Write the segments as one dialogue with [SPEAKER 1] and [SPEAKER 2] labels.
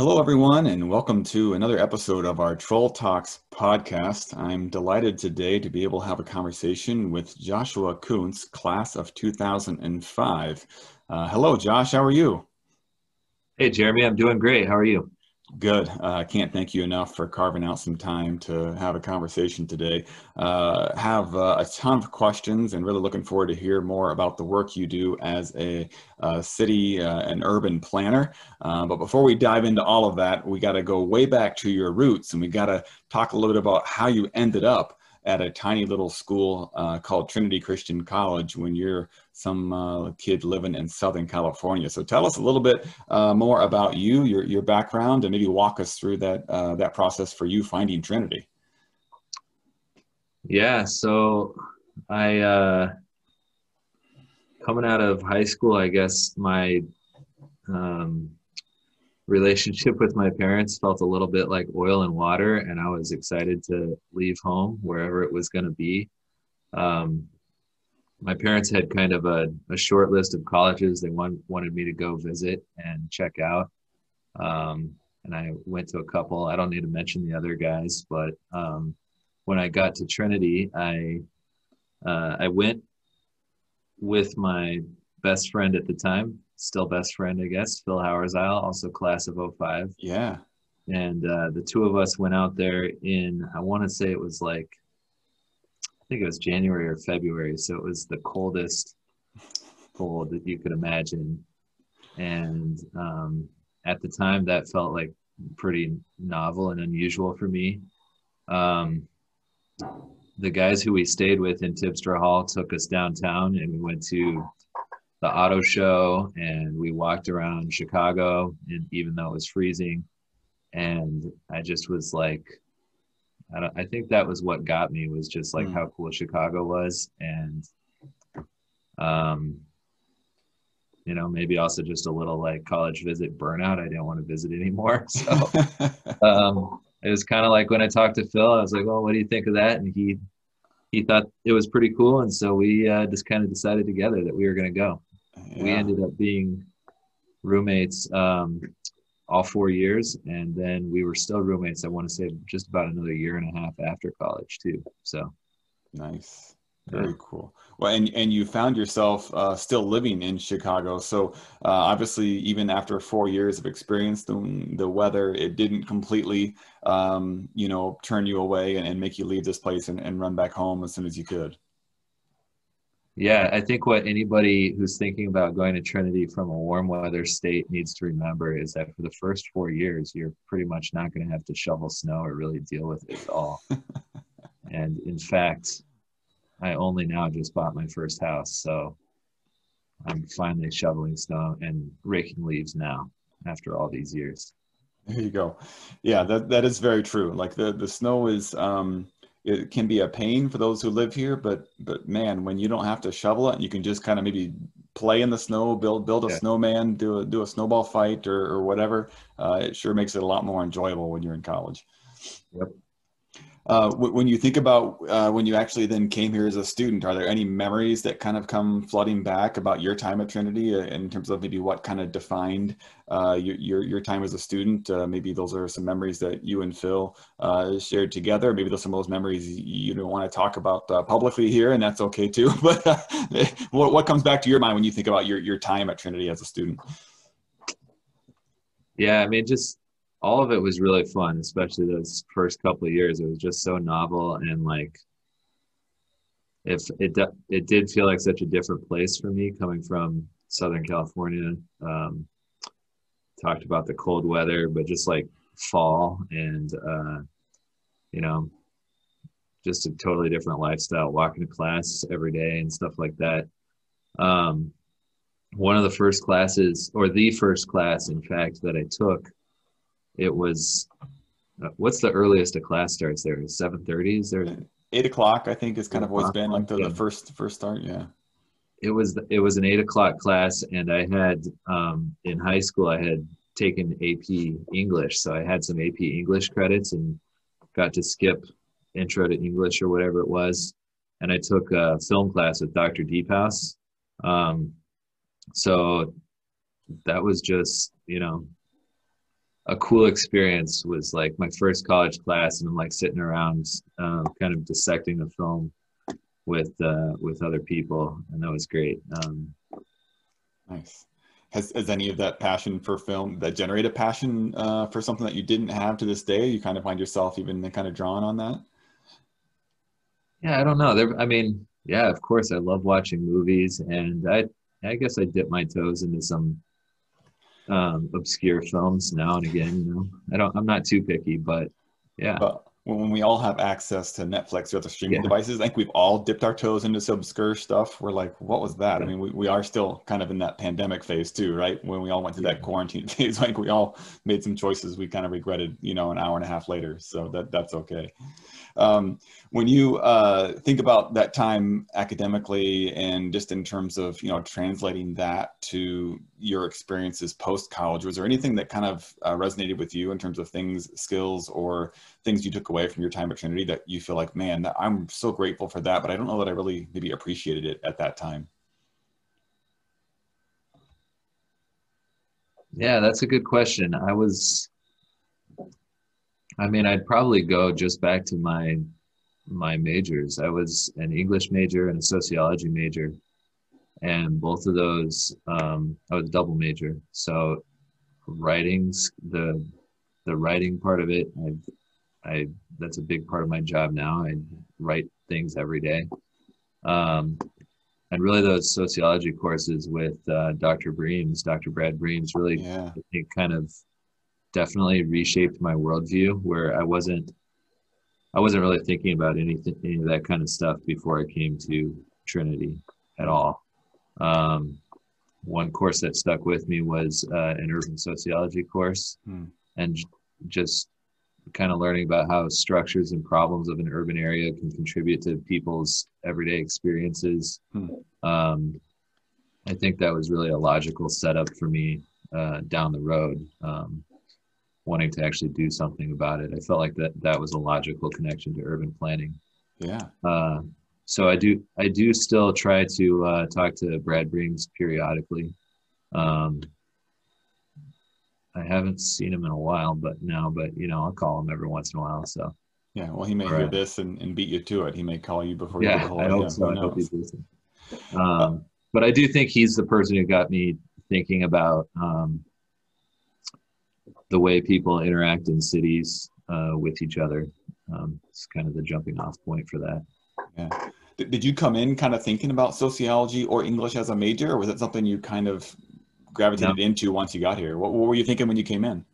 [SPEAKER 1] Hello, everyone, and welcome to another episode of our Troll Talks podcast. I'm delighted today to be able to have a conversation with Joshua Kuntz, class of 2005. Uh, hello, Josh. How are you?
[SPEAKER 2] Hey, Jeremy. I'm doing great. How are you?
[SPEAKER 1] Good. Uh, I uh, can't thank you enough for carving out some time to have a conversation today. Uh, have uh, a ton of questions and really looking forward to hear more about the work you do as a, a city uh, and urban planner. Uh, but before we dive into all of that, we got to go way back to your roots and we got to talk a little bit about how you ended up at a tiny little school uh, called Trinity Christian College when you're some uh, kid living in Southern California. So tell us a little bit uh, more about you, your, your background, and maybe walk us through that, uh, that process for you finding Trinity.
[SPEAKER 2] Yeah, so I, uh, coming out of high school, I guess my um, relationship with my parents felt a little bit like oil and water, and I was excited to leave home wherever it was going to be. Um, my parents had kind of a, a, short list of colleges they want, wanted me to go visit and check out. Um, and I went to a couple. I don't need to mention the other guys, but um, when I got to Trinity, I uh, I went with my best friend at the time, still best friend, I guess, Phil Hauersile, also class of 05.
[SPEAKER 1] Yeah.
[SPEAKER 2] And uh, the two of us went out there in, I want to say it was like, think it was January or February. So it was the coldest cold that you could imagine. And um, at the time, that felt like pretty novel and unusual for me. Um, the guys who we stayed with in Tibstra Hall took us downtown and we went to the auto show and we walked around Chicago and even though it was freezing and I just was like I, I think that was what got me was just like mm. how cool Chicago was and um you know maybe also just a little like college visit burnout I didn't want to visit anymore so um it was kind of like when I talked to Phil I was like well what do you think of that and he he thought it was pretty cool and so we uh, just kind of decided together that we were going to go yeah. we ended up being roommates um, all four years, and then we were still roommates. I want to say just about another year and a half after college too. So
[SPEAKER 1] nice, very cool. Well, and and you found yourself uh, still living in Chicago. So uh, obviously, even after four years of experience, the the weather it didn't completely, um, you know, turn you away and, and make you leave this place and, and run back home as soon as you could.
[SPEAKER 2] Yeah, I think what anybody who's thinking about going to Trinity from a warm weather state needs to remember is that for the first four years, you're pretty much not going to have to shovel snow or really deal with it at all. and in fact, I only now just bought my first house, so I'm finally shoveling snow and raking leaves now after all these years.
[SPEAKER 1] There you go. Yeah, that that is very true. Like the the snow is um it can be a pain for those who live here, but but man, when you don't have to shovel it, and you can just kind of maybe play in the snow, build build a yeah. snowman, do a do a snowball fight or, or whatever. Uh, it sure makes it a lot more enjoyable when you're in college.
[SPEAKER 2] Yep.
[SPEAKER 1] Uh, when you think about uh, when you actually then came here as a student, are there any memories that kind of come flooding back about your time at Trinity uh, in terms of maybe what kind of defined uh, your, your, time as a student? Uh, maybe those are some memories that you and Phil shared together. Maybe those some of those memories you don't want to talk about publicly here, and that's okay too. But what, what comes back to your mind when you think about your, your time at Trinity as a student?
[SPEAKER 2] Yeah, I mean, just all of it was really fun, especially those first couple of years. It was just so novel and like if it it did feel like such a different place for me coming from Southern California. Um, talked about the cold weather, but just like fall and uh, you know, just a totally different lifestyle, walking to class every day and stuff like that. Um, one of the first classes, or the first class, in fact, that I took it was uh, what's the earliest a class starts there? Seven thirty? Is there
[SPEAKER 1] eight o'clock? I think is kind of what's been like the, yeah. the first first start. Yeah.
[SPEAKER 2] It was it was an eight o'clock class, and I had um, in high school I had taken AP English, so I had some AP English credits and got to skip Intro to English or whatever it was, and I took a film class with Dr. Deephouse. Um, so that was just you know a cool experience was like my first college class, and I'm like sitting around, um, kind of dissecting the film with uh, with other people, and that was great. Um,
[SPEAKER 1] nice. Has, has any of that passion for film that generated a passion uh, for something that you didn't have to this day? You kind of find yourself even kind of drawn on that.
[SPEAKER 2] Yeah, I don't know. There, I mean, yeah, of course, I love watching movies, and I, I guess I dip my toes into some um, obscure films now and again. You know, I don't, I'm not too picky, but yeah.
[SPEAKER 1] But when we all have access to Netflix or other streaming yeah. devices, I think we've all dipped our toes into some obscure stuff. We're like, what was that? I mean, we, we are still kind of in that pandemic phase too, right? When we all went through that quarantine phase, like we all made some choices we kind of regretted, you know, an hour and a half later. So that that's okay. Um, when you uh, think about that time academically and just in terms of you know translating that to your experiences post college, was there anything that kind of uh, resonated with you in terms of things, skills, or things you took away from your time at Trinity that you feel like, man, I'm so grateful for that, but I don't know that I really maybe appreciated it at that time.
[SPEAKER 2] Yeah, that's a good question. I was I mean, I'd probably go just back to my my majors. I was an English major and a sociology major, and both of those um, I was a double major. So, writings the the writing part of it, I I that's a big part of my job now. I write things every day. Um, and really those sociology courses with uh, Dr. Breams, Dr. Brad Breams, really yeah. I think kind of definitely reshaped my worldview where I wasn't I wasn't really thinking about anything any of that kind of stuff before I came to Trinity at all. Um, one course that stuck with me was uh, an urban sociology course, hmm. and j- just kind of learning about how structures and problems of an urban area can contribute to people's everyday experiences. Hmm. Um, I think that was really a logical setup for me uh, down the road. Um, wanting to actually do something about it. I felt like that that was a logical connection to urban planning.
[SPEAKER 1] Yeah.
[SPEAKER 2] Uh, so I do I do still try to uh, talk to Brad Breams periodically. Um, I haven't seen him in a while, but now, but you know, I'll call him every once in a while. So.
[SPEAKER 1] Yeah, well, he may All hear right. this and, and beat you to it. He may call you before
[SPEAKER 2] yeah,
[SPEAKER 1] you get
[SPEAKER 2] a hold I hope him. so. I hope he's listening. Um, but I do think he's the person who got me thinking about um, the way people interact in cities uh, with each other. Um, it's kind of the jumping off point for that.
[SPEAKER 1] Yeah. Did you come in kind of thinking about sociology or English as a major, or was it something you kind of gravitated no. into once you got here? What, what, were you thinking when you came in?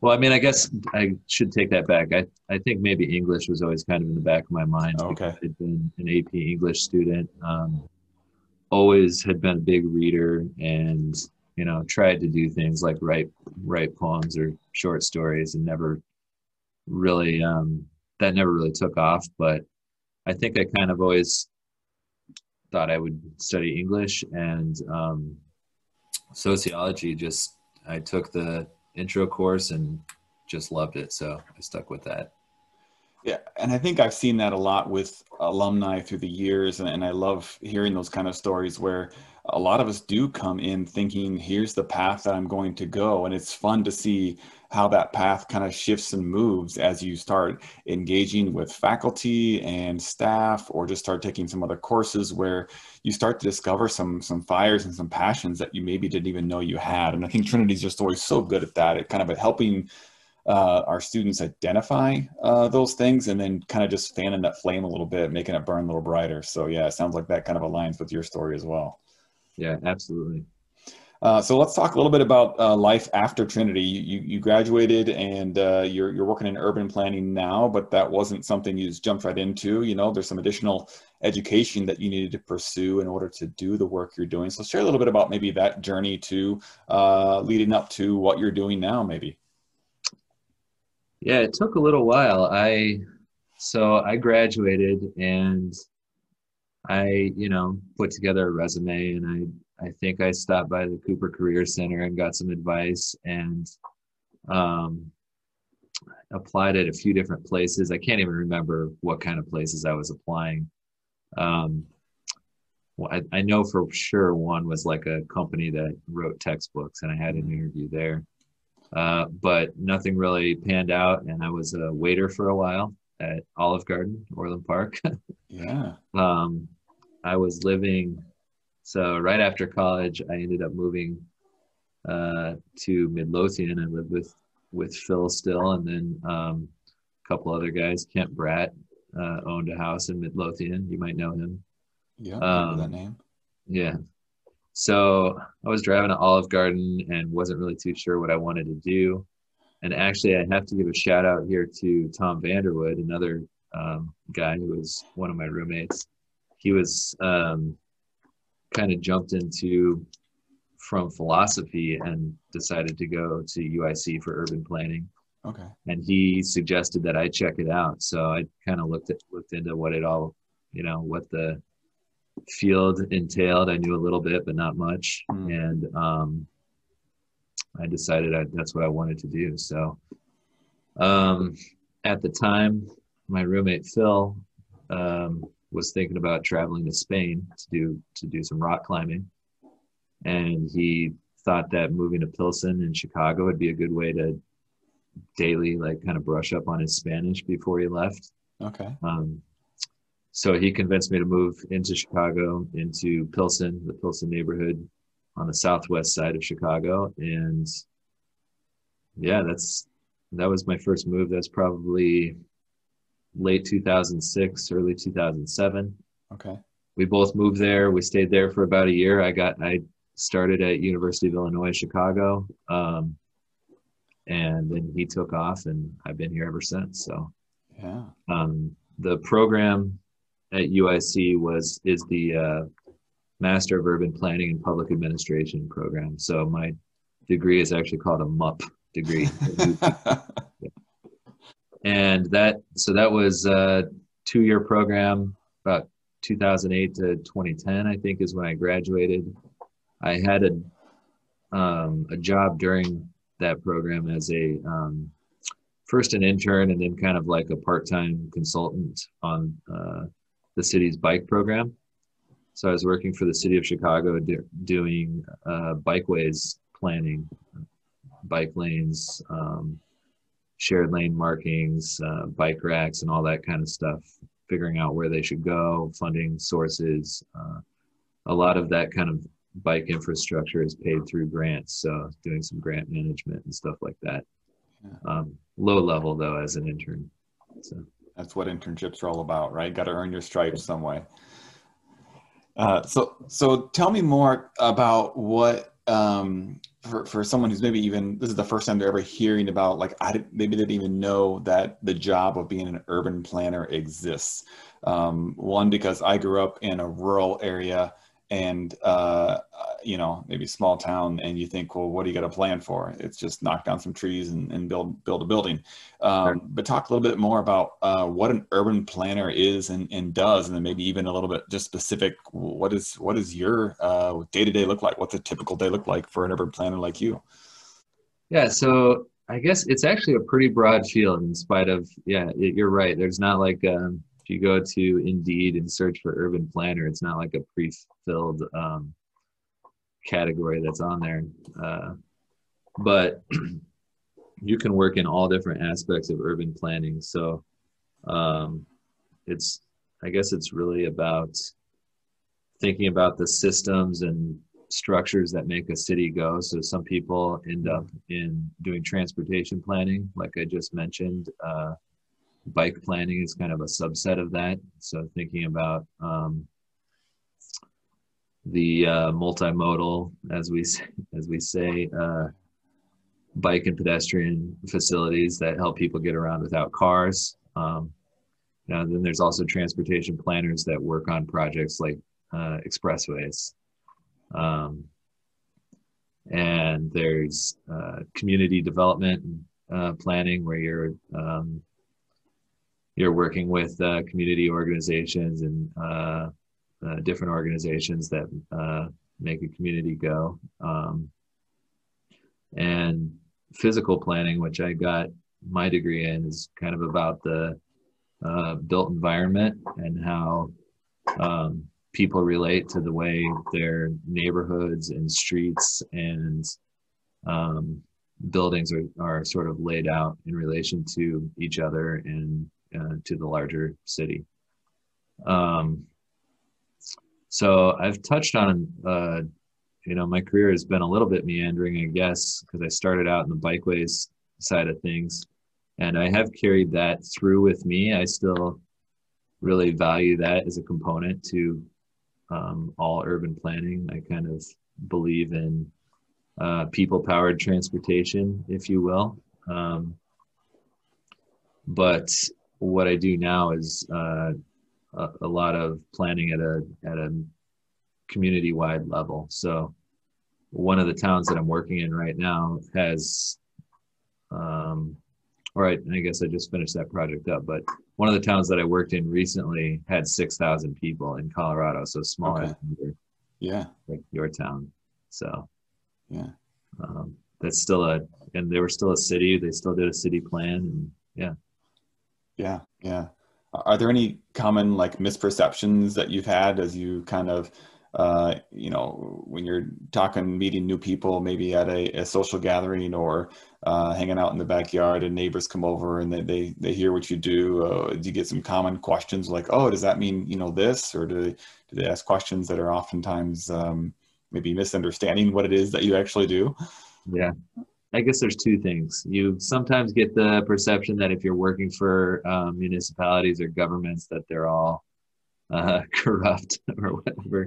[SPEAKER 2] Well, I mean, I guess I should take that back. I, I think maybe English was always kind of in the back of my mind.
[SPEAKER 1] Oh, okay.
[SPEAKER 2] I'd been an AP English student. Um, always had been a big reader and you know tried to do things like write write poems or short stories and never really um, that never really took off but i think i kind of always thought i would study english and um, sociology just i took the intro course and just loved it so i stuck with that.
[SPEAKER 1] Yeah, and I think I've seen that a lot with alumni through the years, and, and, I love hearing those kind of stories where a lot of us do come in thinking, here's the path that I'm going to go. And it's fun to see how that path kind of shifts and moves as you start engaging with faculty and staff, or just start taking some other courses where you start to discover some some fires and some passions that you maybe didn't even know you had. And I think Trinity's just always so good at that, at kind of at helping uh, our students identify uh, those things and then kind of just fanning that flame a little bit, making it burn a little brighter. So yeah, it sounds like that kind of aligns with your story as well.
[SPEAKER 2] Yeah, absolutely.
[SPEAKER 1] Uh, so let's talk a little bit about uh, life after Trinity. You, you graduated and uh, you're, you're working in urban planning now, but that wasn't something you just jumped right into. You know, there's some additional education that you needed to pursue in order to do the work you're doing. So share a little bit about maybe that journey to uh, leading up to what you're doing now, maybe.
[SPEAKER 2] Yeah, it took a little while. I so I graduated and I, you know, put together a resume and I I think I stopped by the Cooper Career Center and got some advice and um, applied at a few different places. I can't even remember what kind of places I was applying. Um, well, I, I know for sure one was like a company that wrote textbooks, and I had an interview there. uh, but nothing really panned out. And I was a waiter for a while at Olive Garden, Orland Park.
[SPEAKER 1] yeah.
[SPEAKER 2] Um, I was living, so right after college, I ended up moving uh, to Midlothian. I lived with with Phil still, and then um, a couple other guys. Kent Bratt uh, owned a house in Midlothian. You might know him.
[SPEAKER 1] Yeah, um, that name.
[SPEAKER 2] Yeah. So I was driving to Olive Garden and wasn't really too sure what I wanted to do. And actually, I have to give a shout out here to Tom Vanderwood, another um, guy who was one of my roommates. He was um, kind of jumped into from philosophy and decided to go to UIC for urban planning.
[SPEAKER 1] Okay.
[SPEAKER 2] And he suggested that I check it out. So I kind of looked at looked into what it all, you know, what the field entailed. I knew a little bit, but not much. Mm. And um, I decided I, that's what I wanted to do. So um, at the time, my roommate Phil um, was thinking about traveling to Spain to do to do some rock climbing, and he thought that moving to Pilsen in Chicago would be a good way to daily like kind of brush up on his Spanish before he left.
[SPEAKER 1] Okay.
[SPEAKER 2] Um, so he convinced me to move into Chicago, into Pilsen, the Pilsen neighborhood on the southwest side of Chicago. And yeah, that's that was my first move. That's probably late 2006, early 2007.
[SPEAKER 1] Okay.
[SPEAKER 2] We both moved there. We stayed there for about a year. I got I started at University of Illinois Chicago, um, and then he took off, and I've been here ever since. So,
[SPEAKER 1] yeah.
[SPEAKER 2] Um, the program at UIC was is the uh, Master of Urban Planning and Public Administration program. So my degree is actually called a MUP degree. and that so that was a two year program about 2008 to 2010 i think is when i graduated i had a um, a job during that program as a um, first an intern and then kind of like a part-time consultant on uh, the city's bike program. So I was working for the city of Chicago do, doing uh, bikeways planning, bike lanes, um, shared lane markings, uh, bike racks, and all that kind of stuff. Figuring out where they should go, funding sources. Uh, a lot of that kind of bike infrastructure is paid through grants. So doing some grant management and stuff like that. Um, low level though, as an intern. So.
[SPEAKER 1] That's what internships are all about, right? Got to earn your stripes some way. Uh, so, so tell me more about what um, for for someone who's maybe even this is the first time they're ever hearing about like I did, maybe didn't even know that the job of being an urban planner exists. Um, one because I grew up in a rural area and uh, you know maybe small town and you think well what do you got a plan for? It's just knock down some trees and, and build build a building. Um, sure. but talk a little bit more about uh, what an urban planner is and, and does and then maybe even a little bit just specific what is what does your uh, day-to-day look like? What's a typical day look like for an urban planner like you?
[SPEAKER 2] Yeah so i guess it's actually a pretty broad field in spite of yeah you're right. There's not like um, if you go to Indeed and search for urban planner, it's not like a pre-filled um, category that's on there. Uh, but you can work in all different aspects of urban planning. So um, it's, I guess it's really about thinking about the systems and structures that make a city go. So some people end up in doing transportation planning, like I just mentioned. Uh, bike planning is kind of a subset of that. So thinking about um, the uh, multimodal, as we as we say, uh, bike and pedestrian facilities that help people get around without cars. Um, know, then there's also transportation planners that work on projects like uh, expressways. Um, and there's uh, community development uh, planning where you're um, you're working with uh, community organizations and uh, uh, different organizations that uh, make a community go. Um, and physical planning, which I got my degree in, is kind of about the uh, built environment and how um, people relate to the way their neighborhoods and streets and um, buildings are, are sort of laid out in relation to each other and uh, to the larger city. Um, so I've touched on, uh, you know, my career has been a little bit meandering, I guess, because I started out in the bikeways side of things, and I have carried that through with me. I still really value that as a component to um, all urban planning. I kind of believe in uh, people powered transportation, if you will. Um, but what I do now is uh, a, a, lot of planning at a at a community wide level. So one of the towns that I'm working in right now has, um, all right, I guess I just finished that project up, but one of the towns that I worked in recently had 6,000 people in Colorado, so smaller okay. than your,
[SPEAKER 1] yeah,
[SPEAKER 2] like your town. So
[SPEAKER 1] yeah,
[SPEAKER 2] um, that's still a, and they were still a city. They still did a city plan, and yeah,
[SPEAKER 1] yeah, yeah. Are there any common like misperceptions that you've had as you kind of uh, you know, when you're talking, meeting new people, maybe at a, a social gathering or uh, hanging out in the backyard and neighbors come over and they, they, they hear what you do, uh, do you get some common questions like, oh, does that mean, you know, this? Or do they, do they ask questions that are oftentimes um, maybe misunderstanding what it is that you actually do?
[SPEAKER 2] Yeah. I guess there's two things. You sometimes get the perception that if you're working for um, municipalities or governments, that they're all uh, corrupt or whatever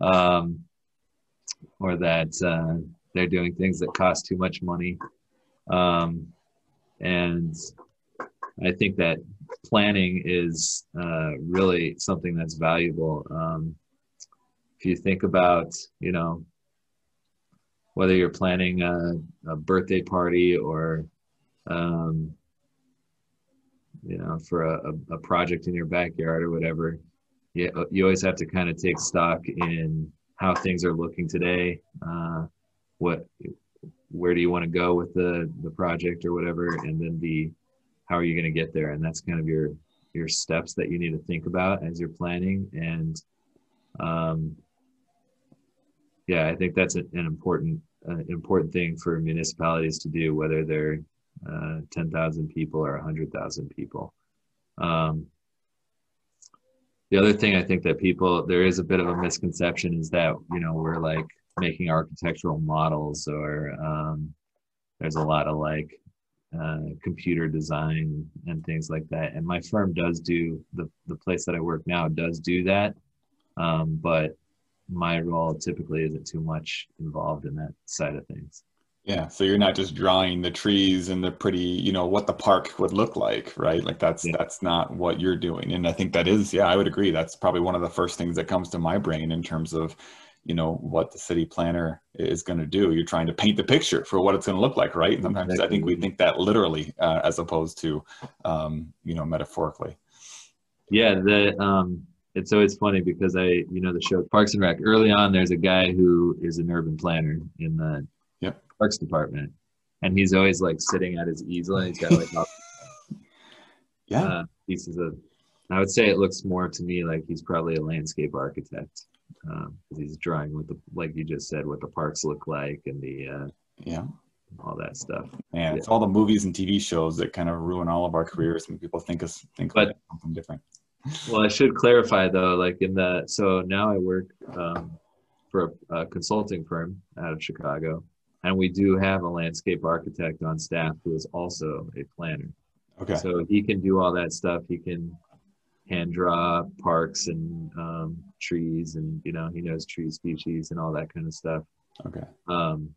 [SPEAKER 2] um, or that uh, they're doing things that cost too much money. Um, and I think that planning is uh, really something that's valuable. Um, if you think about, you know, whether you're planning a, a birthday party or, um, you know, for a, a project in your backyard or whatever, you, you always have to kind of take stock in how things are looking today. Uh, what, where do you want to go with the the project or whatever, and then the how are you going to get there? And that's kind of your your steps that you need to think about as you're planning. And um, yeah, I think that's an important uh, important thing for municipalities to do, whether they're uh, 10,000 people or 100,000 people. Um, the other thing I think that people there is a bit of a misconception is that you know we're like making architectural models or um, there's a lot of like uh, computer design and things like that. And my firm does do the the place that I work now does do that, um, but my role typically isn't too much involved in that side of things.
[SPEAKER 1] Yeah, so you're not just drawing the trees and the pretty, you know, what the park would look like, right? Like that's yeah. that's not what you're doing. And I think that is, yeah, I would agree. That's probably one of the first things that comes to my brain in terms of, you know, what the city planner is going to do. You're trying to paint the picture for what it's going to look like, right? And sometimes exactly. I think we think that literally uh, as opposed to, um, you know, metaphorically.
[SPEAKER 2] Yeah, the um, it's always funny because I, you know, the show Parks and Rec. Early on, there's a guy who is an urban planner in the parks department, and he's always like sitting at his easel, and he's got like
[SPEAKER 1] yeah uh,
[SPEAKER 2] pieces of. I would say it looks more to me like he's probably a landscape architect because um, he's drawing what the like you just said what the parks look like and the uh,
[SPEAKER 1] yeah
[SPEAKER 2] all that stuff.
[SPEAKER 1] Man, yeah. it's all the movies and TV shows that kind of ruin all of our careers when people think us think but, something different.
[SPEAKER 2] Well, I should clarify though, like in the so now I work um, for a, a, consulting firm out of Chicago, and we do have a landscape architect on staff who is also a planner.
[SPEAKER 1] Okay.
[SPEAKER 2] So he can do all that stuff. He can hand draw parks and um, trees, and you know he knows tree species and all that kind of stuff.
[SPEAKER 1] Okay.
[SPEAKER 2] Um,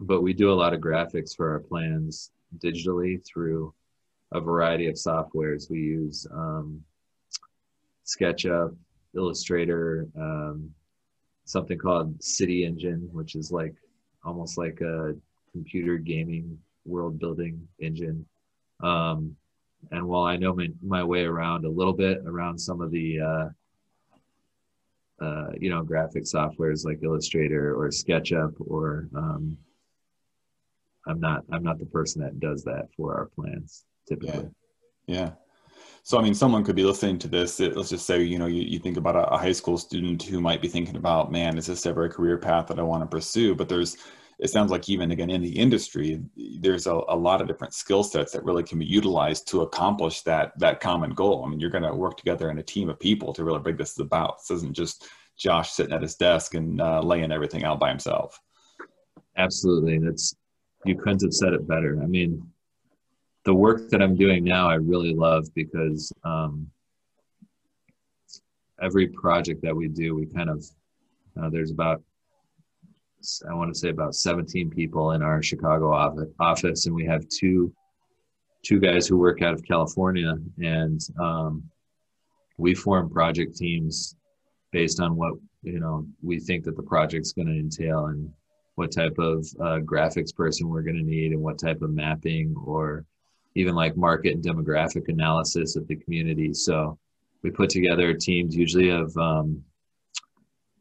[SPEAKER 2] but we do a lot of graphics for our plans digitally through a variety of softwares. We use um, SketchUp, Illustrator, um, something called City Engine, which is like almost like a computer gaming world building engine. Um, and while I know my, my, way around a little bit around some of the, uh, uh, you know, graphic softwares like Illustrator or SketchUp, or um, I'm not I'm not the person that does that for our plans typically.
[SPEAKER 1] Yeah. yeah. So, I mean, someone could be listening to this. Let's just say, you know, you, you think about a, a, high school student who might be thinking about, man, is this ever a career path that I want to pursue? But there's, it sounds like even again in the industry, there's a, a lot of different skill sets that really can be utilized to accomplish that that common goal. I mean, you're going to work together in a team of people to really bring this about. This isn't just Josh sitting at his desk and uh, laying everything out by himself.
[SPEAKER 2] Absolutely, that's you couldn't have said it better. I mean, the work that I'm doing now, I really love because um, every project that we do, we kind of uh, there's about I want to say about 17 people in our Chicago office, and we have two two guys who work out of California, and um, we form project teams based on what you know we think that the project's going to entail and what type of uh, graphics person we're going to need and what type of mapping or even like market and demographic analysis of the community. So we put together teams usually of um,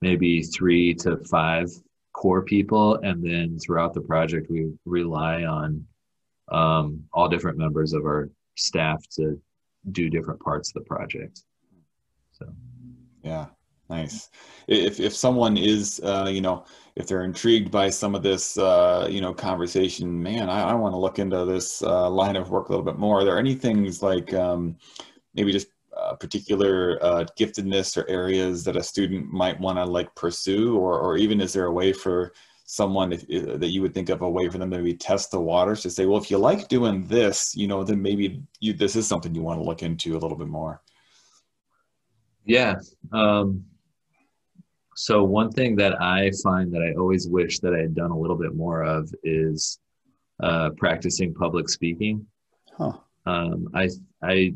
[SPEAKER 2] maybe three to five core people, and then throughout the project we rely on um, all different members of our staff to do different parts of the project. So,
[SPEAKER 1] yeah, nice. If if someone is, uh, you know, if they're intrigued by some of this, uh, you know, conversation, man, I, I want to look into this uh, line of work a little bit more. Are there any things like um, maybe just uh, particular uh, giftedness or areas that a student might want to like pursue, or or even is there a way for someone if, if, that you would think of a way for them to maybe test the waters to say, well, if you like doing this, you know, then maybe you this is something you want to look into a little bit more.
[SPEAKER 2] Yeah. Um, so one thing that I find that I always wish that I had done a little bit more of is uh, practicing public speaking. Huh. Um, I I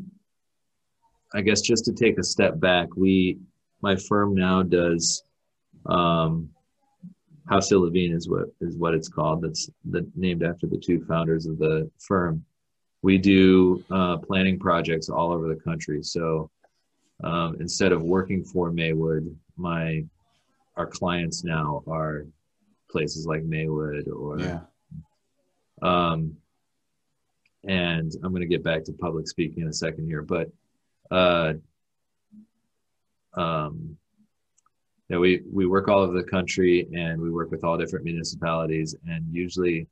[SPEAKER 2] I guess just to take a step back, we my firm now does um, Houseal Lavigne is what is what it's called. That's the, named after the two founders of the firm. We do uh, planning projects all over the country. So um, instead of working for Maywood, my our clients now are places like Maywood or yeah. um and I'm going to get back to public speaking in a second here but uh um yeah, we we work all over the country and we work with all different municipalities and usually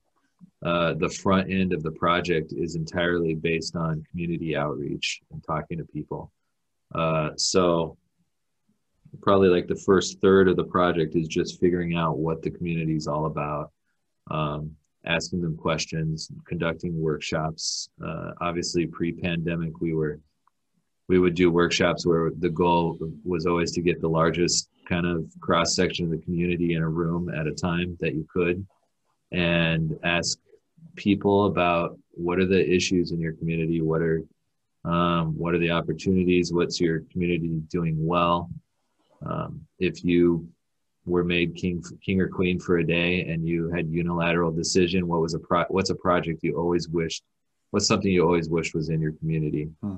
[SPEAKER 2] uh, the front end of the project is entirely based on community outreach and talking to people uh, so probably like the first third of the project is just figuring out what the community is all about um, asking them questions conducting workshops. Uh, obviously pre-pandemic we were we would do workshops where the goal was always to get the largest kind of cross section of the community in a room at a time that you could and ask people about what are the issues in your community what are um, what are the opportunities what's your community doing well um, if you were made king, king or queen for a day, and you had unilateral decision, what was a pro- what's a project you always wished? What's something you always wished was in your community? Hmm.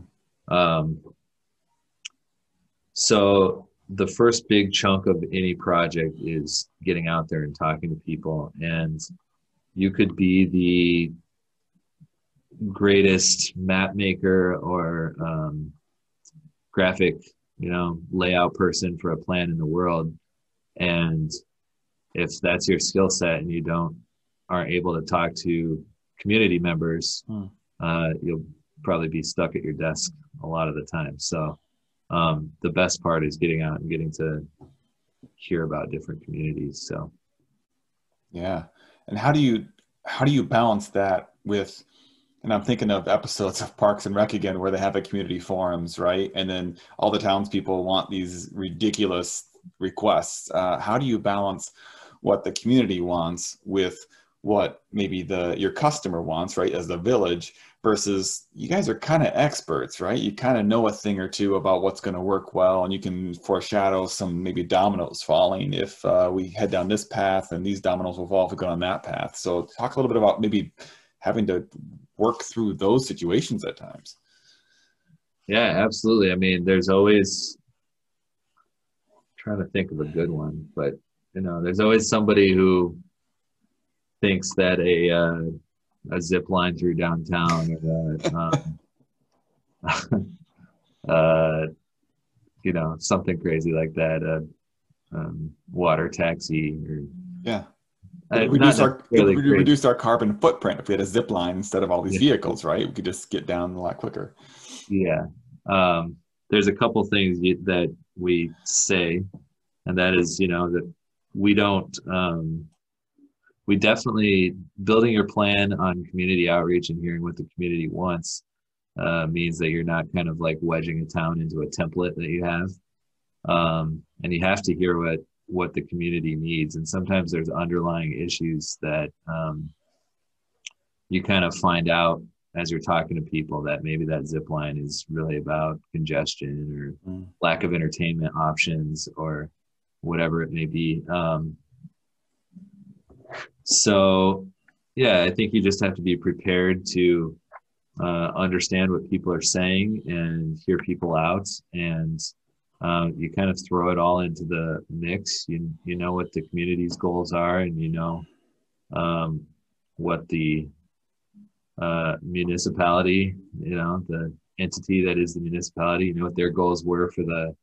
[SPEAKER 2] Um, so the first big chunk of any project is getting out there and talking to people, and you could be the greatest map maker or um, graphic you know, layout person for a plan in the world. And if that's your skill set and you don't aren't able to talk to community members, hmm. uh, you'll probably be stuck at your desk a lot of the time. So um, the best part is getting out and getting to hear about different communities. So
[SPEAKER 1] yeah. And how do you how do you balance that with and I'm thinking of episodes of Parks and Rec again, where they have a community forums, right? And then all the townspeople want these ridiculous requests. Uh, how do you balance what the community wants with what maybe the your customer wants, right? As the village versus you guys are kind of experts, right? You kind of know a thing or two about what's going to work well, and you can foreshadow some maybe dominoes falling if uh, we head down this path, and these dominoes will fall if we go on that path. So, talk a little bit about maybe having to work through those situations at times.
[SPEAKER 2] Yeah, absolutely. I mean, there's always I'm trying to think of a good one, but you know, there's always somebody who thinks that a uh, a zip line through downtown or um, uh, you know something crazy like that, a um, water taxi or
[SPEAKER 1] yeah Reduce our would reduce our carbon footprint if we had a zip line instead of all these
[SPEAKER 2] Yeah.
[SPEAKER 1] vehicles, right? We could just get down a lot quicker.
[SPEAKER 2] Yeah. Um, there's a couple things you, that we say, and that is, you know, that we don't, um, we definitely building your plan on community outreach and hearing what the community wants uh, means that you're not kind of like wedging a town into a template that you have. Um, and you have to hear what what the community needs. And sometimes there's underlying issues that um, you kind of find out as you're talking to people that maybe that zip line is really about congestion or
[SPEAKER 1] Mm.
[SPEAKER 2] lack of entertainment options or whatever it may be. Um, so, yeah, I think you just have to be prepared to uh, understand what people are saying and hear people out, and um, you kind of throw it all into the mix. You you know what the community's goals are, and you know um, what the uh, municipality, you know, the entity that is the municipality, you know what their goals were for the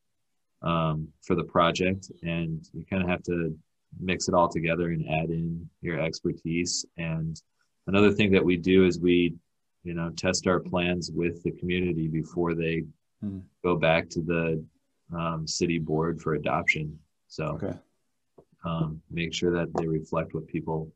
[SPEAKER 2] um, for the project, and you kind of have to mix it all together and add in your expertise. And another thing that we do is we, you know, test our plans with the community before they
[SPEAKER 1] Hmm.
[SPEAKER 2] go back to the um, city board for adoption. So
[SPEAKER 1] Okay.
[SPEAKER 2] um, make sure that they reflect what people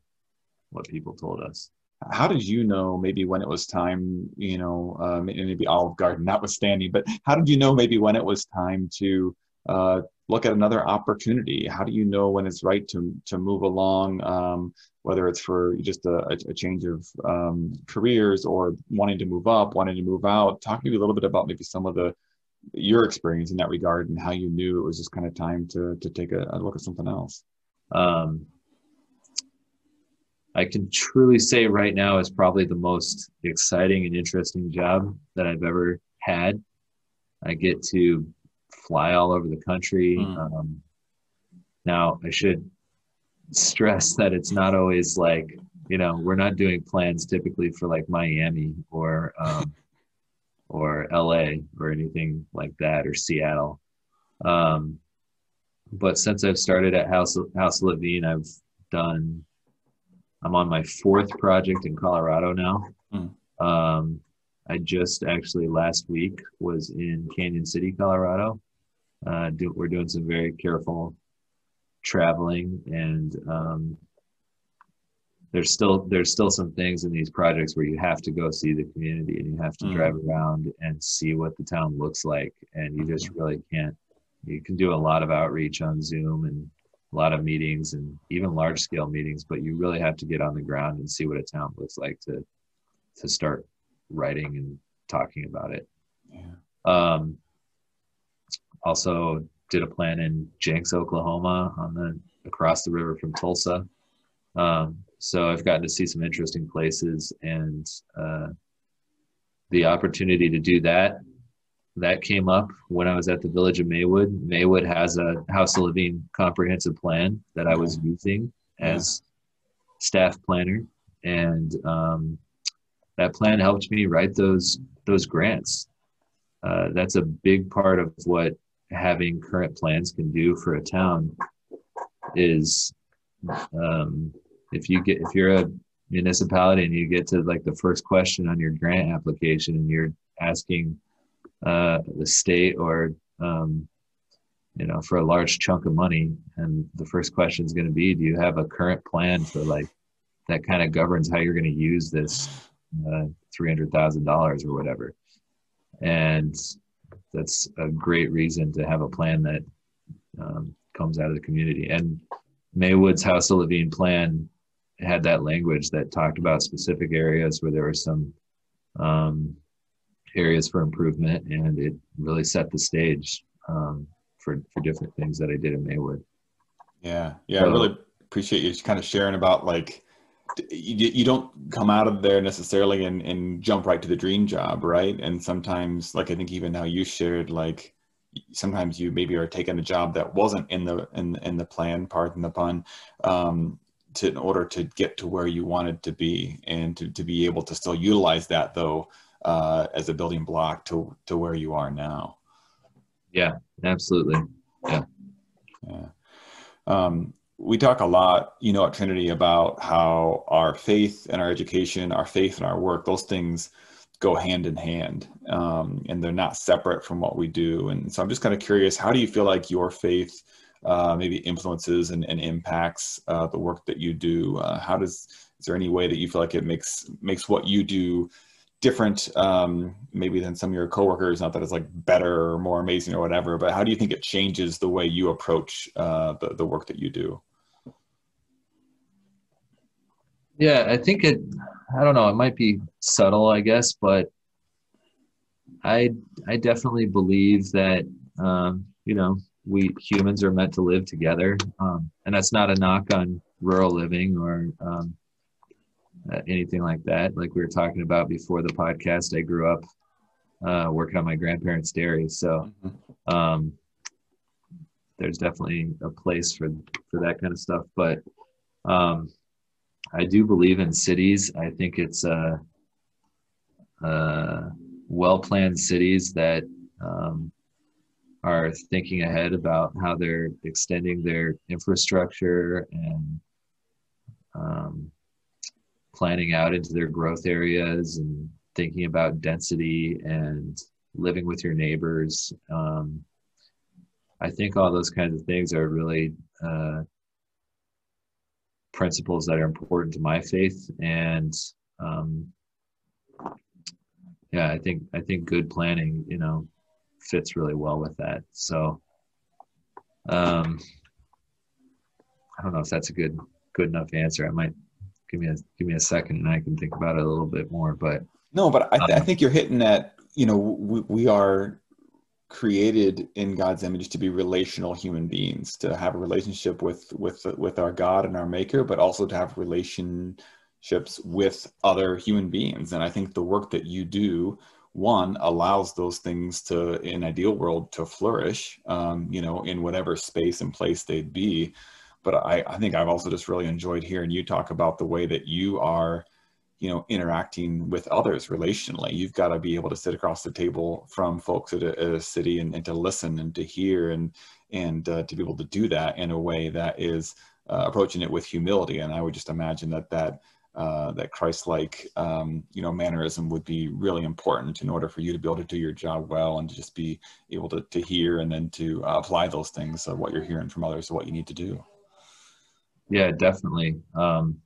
[SPEAKER 2] what people told us.
[SPEAKER 1] How did you know maybe when it was time, you know, uh, maybe Olive Garden notwithstanding, but how did you know maybe when it was time to uh, look at another opportunity? How do you know when it's right to, to move along, um, whether it's for just a, a a change of um, careers or wanting to move up, wanting to move out? Talk to me a little bit about maybe some of the your experience in that regard and how you knew it was just kind of time to, to take a, a look at something else.
[SPEAKER 2] um, I can truly say right now is probably the most exciting and interesting job that I've ever had. I get to fly all over the country.
[SPEAKER 1] Mm.
[SPEAKER 2] Um, now, I should stress that it's not always like, you know, we're not doing plans typically for like Miami or um, or LA or anything like that or Seattle. Um, but since I've started at House Houseal Lavigne, I've done. I'm on my fourth project in Colorado now.
[SPEAKER 1] Mm.
[SPEAKER 2] Um, I just actually last week was in Cañon City, Colorado. Uh, do, we're doing some very careful traveling, and um, there's still there's still some things in these projects where you have to go see the community and you have to
[SPEAKER 1] Mm.
[SPEAKER 2] drive around and see what the town looks like, and you just really can't. You can do a lot of outreach on Zoom and a lot of meetings and even large scale meetings, but you really have to get on the ground and see what a town looks like to to start writing and talking about it.
[SPEAKER 1] Yeah.
[SPEAKER 2] Um, also did a plan in Jenks, Oklahoma, on the across the river from Tulsa. Um, so I've gotten to see some interesting places, and uh, the opportunity to do that that came up when I was at the Village of Maywood. Maywood has a Houseal Lavigne comprehensive plan that I was using as staff planner, and um, that plan helped me write those those grants. Uh, that's a big part of what having current plans can do for a town is um, if you get if you're a municipality and you get to like the first question on your grant application and you're asking uh, the state or um, you know for a large chunk of money and the first question is going to be do you have a current plan for like that kind of governs how you're going to use this uh, $300000 or whatever and that's a great reason to have a plan that um, comes out of the community. And Maywood's Houseal Lavigne plan had that language that talked about specific areas where there were some um, areas for improvement, and it really set the stage um, for for different things that I did in Maywood.
[SPEAKER 1] Yeah, yeah, I really appreciate you kind of sharing about like you, you don't come out of there necessarily and, and jump right to the dream job, right? And sometimes, like I think even how you shared, like sometimes you maybe are taking a job that wasn't in the in in the plan, pardon the pun, um, to in order to get to where you wanted to be, and to to be able to still utilize that though uh, as a building block to to where you are now.
[SPEAKER 2] Yeah, absolutely.
[SPEAKER 1] Yeah. Um, we talk a lot, you know, at Trinity about how our faith and our education, our faith and our work, those things go hand in hand um, and they're not separate from what we do. And so I'm just kind of curious, how do you feel like your faith uh, maybe influences and, and impacts uh, the work that you do? Uh, how does, is there any way that you feel like it makes, makes what you do different um, maybe than some of your coworkers? Not that it's like better or more amazing or whatever, but how do you think it changes the way you approach uh, the, the work that you do?
[SPEAKER 2] Yeah, I think it, I don't know, it might be subtle, I guess, but I, I definitely believe that, um, you know, we humans are meant to live together. Um, and that's not a knock on rural living or um, uh, anything like that. Like we were talking about before the podcast, I grew up uh, working on my grandparents' dairy. So mm-hmm. um, there's definitely a place for, for that kind of stuff. But um, I do believe in cities. I think it's uh, uh, well planned cities that um, are thinking ahead about how they're extending their infrastructure and um, planning out into their growth areas and thinking about density and living with your neighbors. Um, I think all those kinds of things are really uh, principles that are important to my faith and um, yeah i think i think good planning you know fits really well with that so um i don't know if that's a good good enough answer i might give me a give me a second and i can think about it a little bit more but
[SPEAKER 1] no but i, th- um, I think you're hitting that you know we, we are created in God's image to be relational human beings, to have a relationship with with with our God and our Maker, but also to have relationships with other human beings. And I think the work that you do, one, allows those things to, in ideal world, to flourish. Um, you know, in whatever space and place they'd be. But I, I think I've also just really enjoyed hearing you talk about the way that you are you know interacting with others relationally you've got to be able to sit across the table from folks at a, at a city and, and, to listen and to hear and and uh, to be able to do that in a way that is uh, approaching it with humility and i would just imagine that that uh, that christ-like um, you know mannerism would be really important in order for you to be able to do your job well and to just be able to, to hear and then to uh, apply those things of what you're hearing from others what you need to do
[SPEAKER 2] yeah definitely um,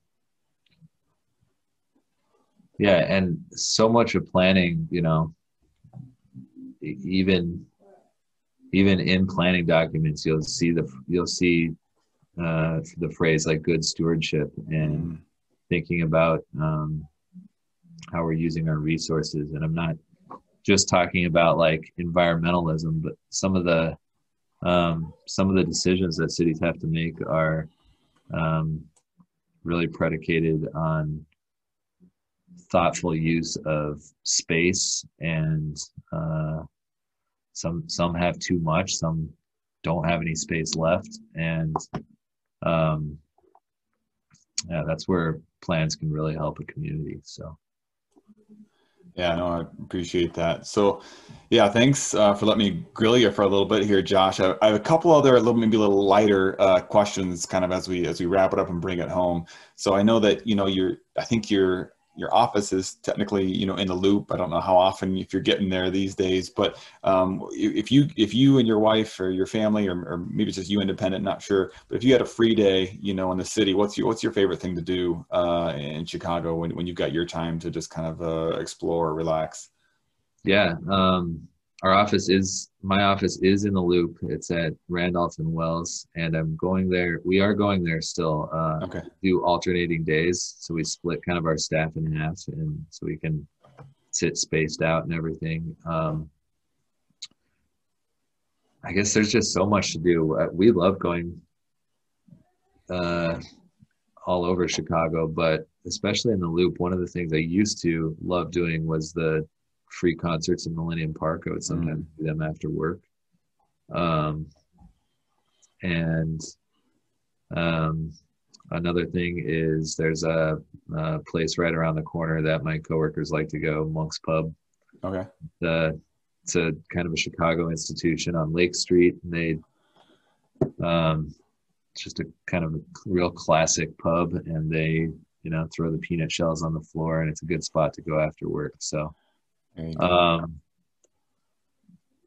[SPEAKER 2] yeah and so much of planning you know even even in planning documents you'll see the you'll see uh, the phrase like good stewardship and mm. Thinking about um, how we're using our resources. And i'm not just talking about like environmentalism but some of the um, some of the decisions that cities have to make are um, really predicated on thoughtful use of space and uh, some some have too much some don't have any space left. And um, yeah that's where plans can really help a community so
[SPEAKER 1] yeah, no, I appreciate that. So, yeah, thanks uh, for letting me grill you for a little bit here, Josh. I, I have a couple other, little maybe a little lighter uh, questions, kind of as we as we wrap it up and bring it home. So I know that you know you're, I think you're your office is technically you know in the loop. I don't know how often if you're getting there these days but um, if you if you and your wife or your family or, or, maybe it's just you independent not sure but if you had a free day you know in the city what's your what's your favorite thing to do uh, in chicago when, when you've got your time to just kind of uh, explore relax?
[SPEAKER 2] Yeah um, our office is my office is in the loop. It's at randolph and wells and i'm going there we are going there still uh okay. do alternating days. So we split kind of our staff in half and so we can sit spaced out and everything. Um i guess there's just so much to do. Uh, we love going uh all over chicago but especially in the loop one of the things i used to love doing was the free concerts in Millennium Park. I would sometimes mm. do them after work. Um, and um, another thing is there's a, a, place right around the corner that my coworkers like to go, Monk's Pub.
[SPEAKER 1] Okay.
[SPEAKER 2] The, it's a kind of a Chicago institution on Lake Street. And they um, just a kind of a real classic pub, and they you know throw the peanut shells on the floor, and it's a good spot to go after work. So, um,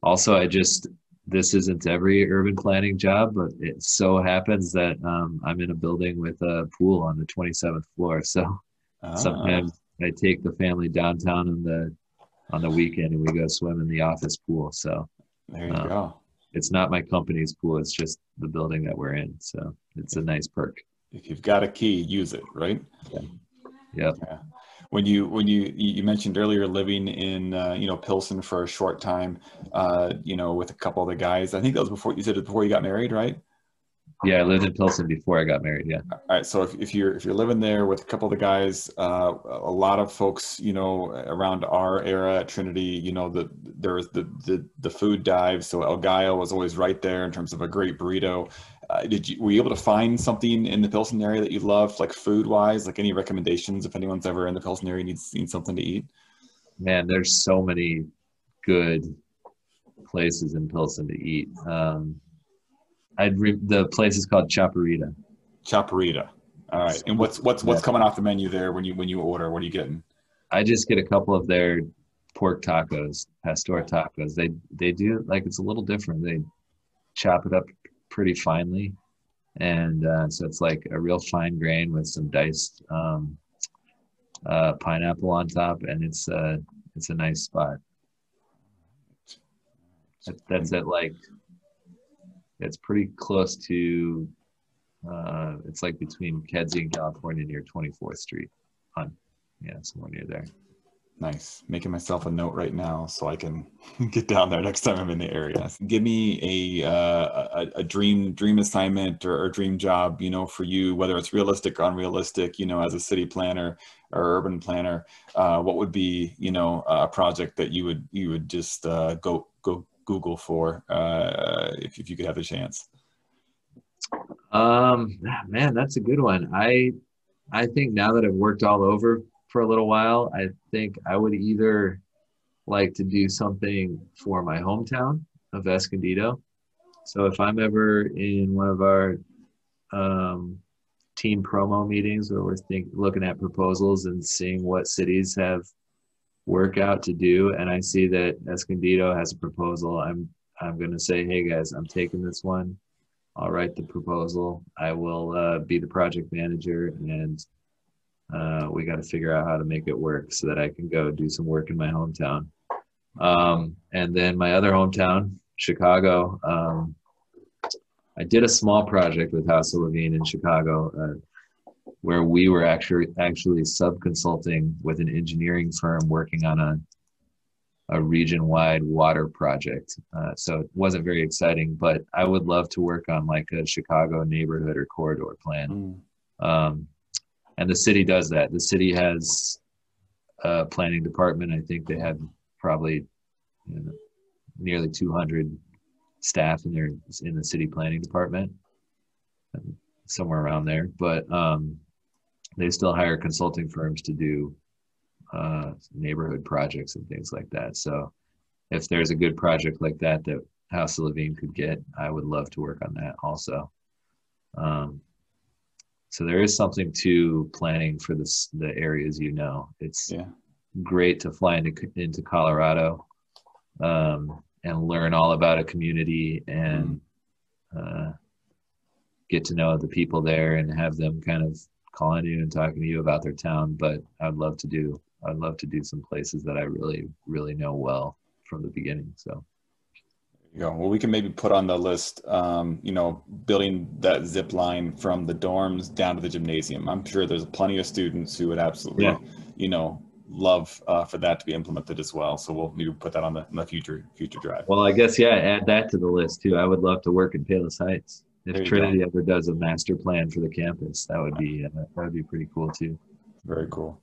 [SPEAKER 2] also, I just this isn't every urban planning job, but it so happens that um, I'm in a building with a pool on the 27th floor. So ah. sometimes I take the family downtown on the on the weekend and we go swim in the office pool. So
[SPEAKER 1] there you um, go.
[SPEAKER 2] It's not my company's pool; it's just the building that we're in. So it's a nice perk.
[SPEAKER 1] If you've got a key, use it. Right.
[SPEAKER 2] Yeah. Yep.
[SPEAKER 1] Yeah when you when you you mentioned earlier living in uh, you know Pilsen for a short time, uh, you know, with a couple of the guys. I think that was before you said it before you got married, right?
[SPEAKER 2] Yeah, I lived in Pilsen before I got married. Yeah.
[SPEAKER 1] All right. So if, if you're if you're living there with a couple of the guys, uh, a lot of folks, you know, around our era at Trinity, you know, the there was the the the food dive. So El Gallo was always right there in terms of a great burrito. Uh, did you were you able to find something in the Pilsen area that you loved, like food wise? Like any recommendations if anyone's ever in the Pilsen area needs needs something to eat?
[SPEAKER 2] Man, there's so many good places in Pilsen to eat. Um, I'd re- the place is called Chaparita.
[SPEAKER 1] Chaparita. All right. And what's what's what's coming off the menu there when you when you order? What are you getting?
[SPEAKER 2] I just get a couple of their pork tacos, pastor tacos. They they do like it's a little different. They chop it up pretty finely, and uh, so it's like a real fine grain with some diced um, uh, pineapple on top, and it's uh, it's a nice spot. That, that's at like it's pretty close to uh, it's like between Kedzie and California near 24th Street. On yeah, somewhere near there.
[SPEAKER 1] Nice. Making myself a note right now so I can get down there next time I'm in the area. Give me a uh, a, a, dream dream assignment or, or, dream job, you know, for you, whether it's realistic or unrealistic, you know, as a city planner or urban planner. Uh, what would be, you know, a project that you would you would just uh, go go Google for uh, if if you could have the chance?
[SPEAKER 2] Um, man, that's a good one. I I think now that I've worked all over for a little while, I think I would either like to do something for my hometown of Escondido. So if I'm ever in one of our um, team promo meetings where we're think, looking at proposals and seeing what cities have work out to do, and I see that Escondido has a proposal, I'm I'm going to say, hey guys, I'm taking this one. I'll write the proposal. I will uh, be the project manager, and uh, we got to figure out how to make it work so that I can go do some work in my hometown. Um, and then my other hometown, Chicago. Um, I did a small project with Houseal Lavigne in Chicago, uh, where we were actually actually sub consulting with an engineering firm working on a a region wide water project. Uh, so it wasn't very exciting, but I would love to work on like a Chicago neighborhood or corridor plan. Mm. Um, and the city does that. The city has a planning department. I think they have probably you know, nearly 200 staff in their in the city planning department, somewhere around there. But um, they still hire consulting firms to do uh, neighborhood projects and things like that. So if there's a good project like that that Houseal Lavigne could get, I would love to work on that also. Um, so there is something to planning for this the areas you know. It's yeah. great to fly into into Colorado um, and learn all about a community and uh, get to know the people there and have them kind of calling you and talking to you about their town. But I'd love to do I'd love to do some places that I really really know well from the beginning. So
[SPEAKER 1] you go. Well, we can maybe put on the list, um, you know, building that zip line from the dorms down to the gymnasium. I'm sure there's plenty of students who would absolutely, yeah. you know, love uh, for that to be implemented as well. So we'll maybe put that on the, on the future future drive.
[SPEAKER 2] Well, I guess yeah, add that to the list too. I would love to work in Palos Heights. If Trinity go. ever does a master plan for the campus, that would be uh, that would be pretty cool too.
[SPEAKER 1] Very cool.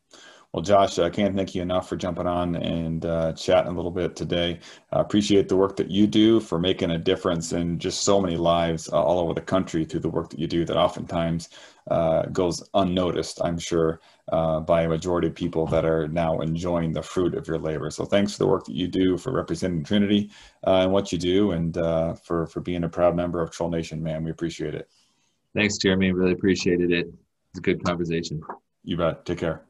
[SPEAKER 1] Well, Josh, I can't thank you enough for jumping on and uh, chatting a little bit today. I appreciate the work that you do for making a difference in just so many lives uh, all over the country through the work that you do that oftentimes uh, goes unnoticed, I'm sure, uh, by a majority of people that are now enjoying the fruit of your labor. So thanks for the work that you do for representing Trinity uh, and what you do and uh, for, for being a proud member of Troll Nation, man. We appreciate it.
[SPEAKER 2] Thanks, Jeremy. Really appreciated it. It's a good conversation.
[SPEAKER 3] You bet. Take care.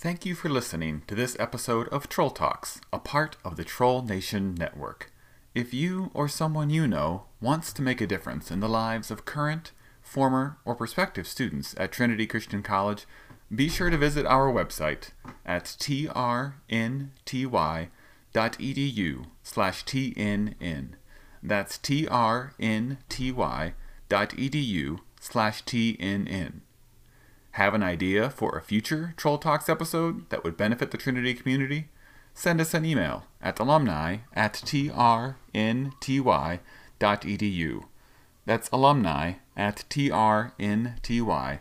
[SPEAKER 1] Thank you for listening to this episode of Troll Talks, a part of the Troll Nation Network. If you or someone you know wants to make a difference in the lives of current, former, or prospective students at Trinity Christian College, be sure to visit our website at trnty.edu slash tnn. That's trnty.edu slash tnn. Have an idea for a future Troll Talks episode that would benefit the Trinity community? Send us an email at alumni at trnty.edu. That's alumni at trnty.edu.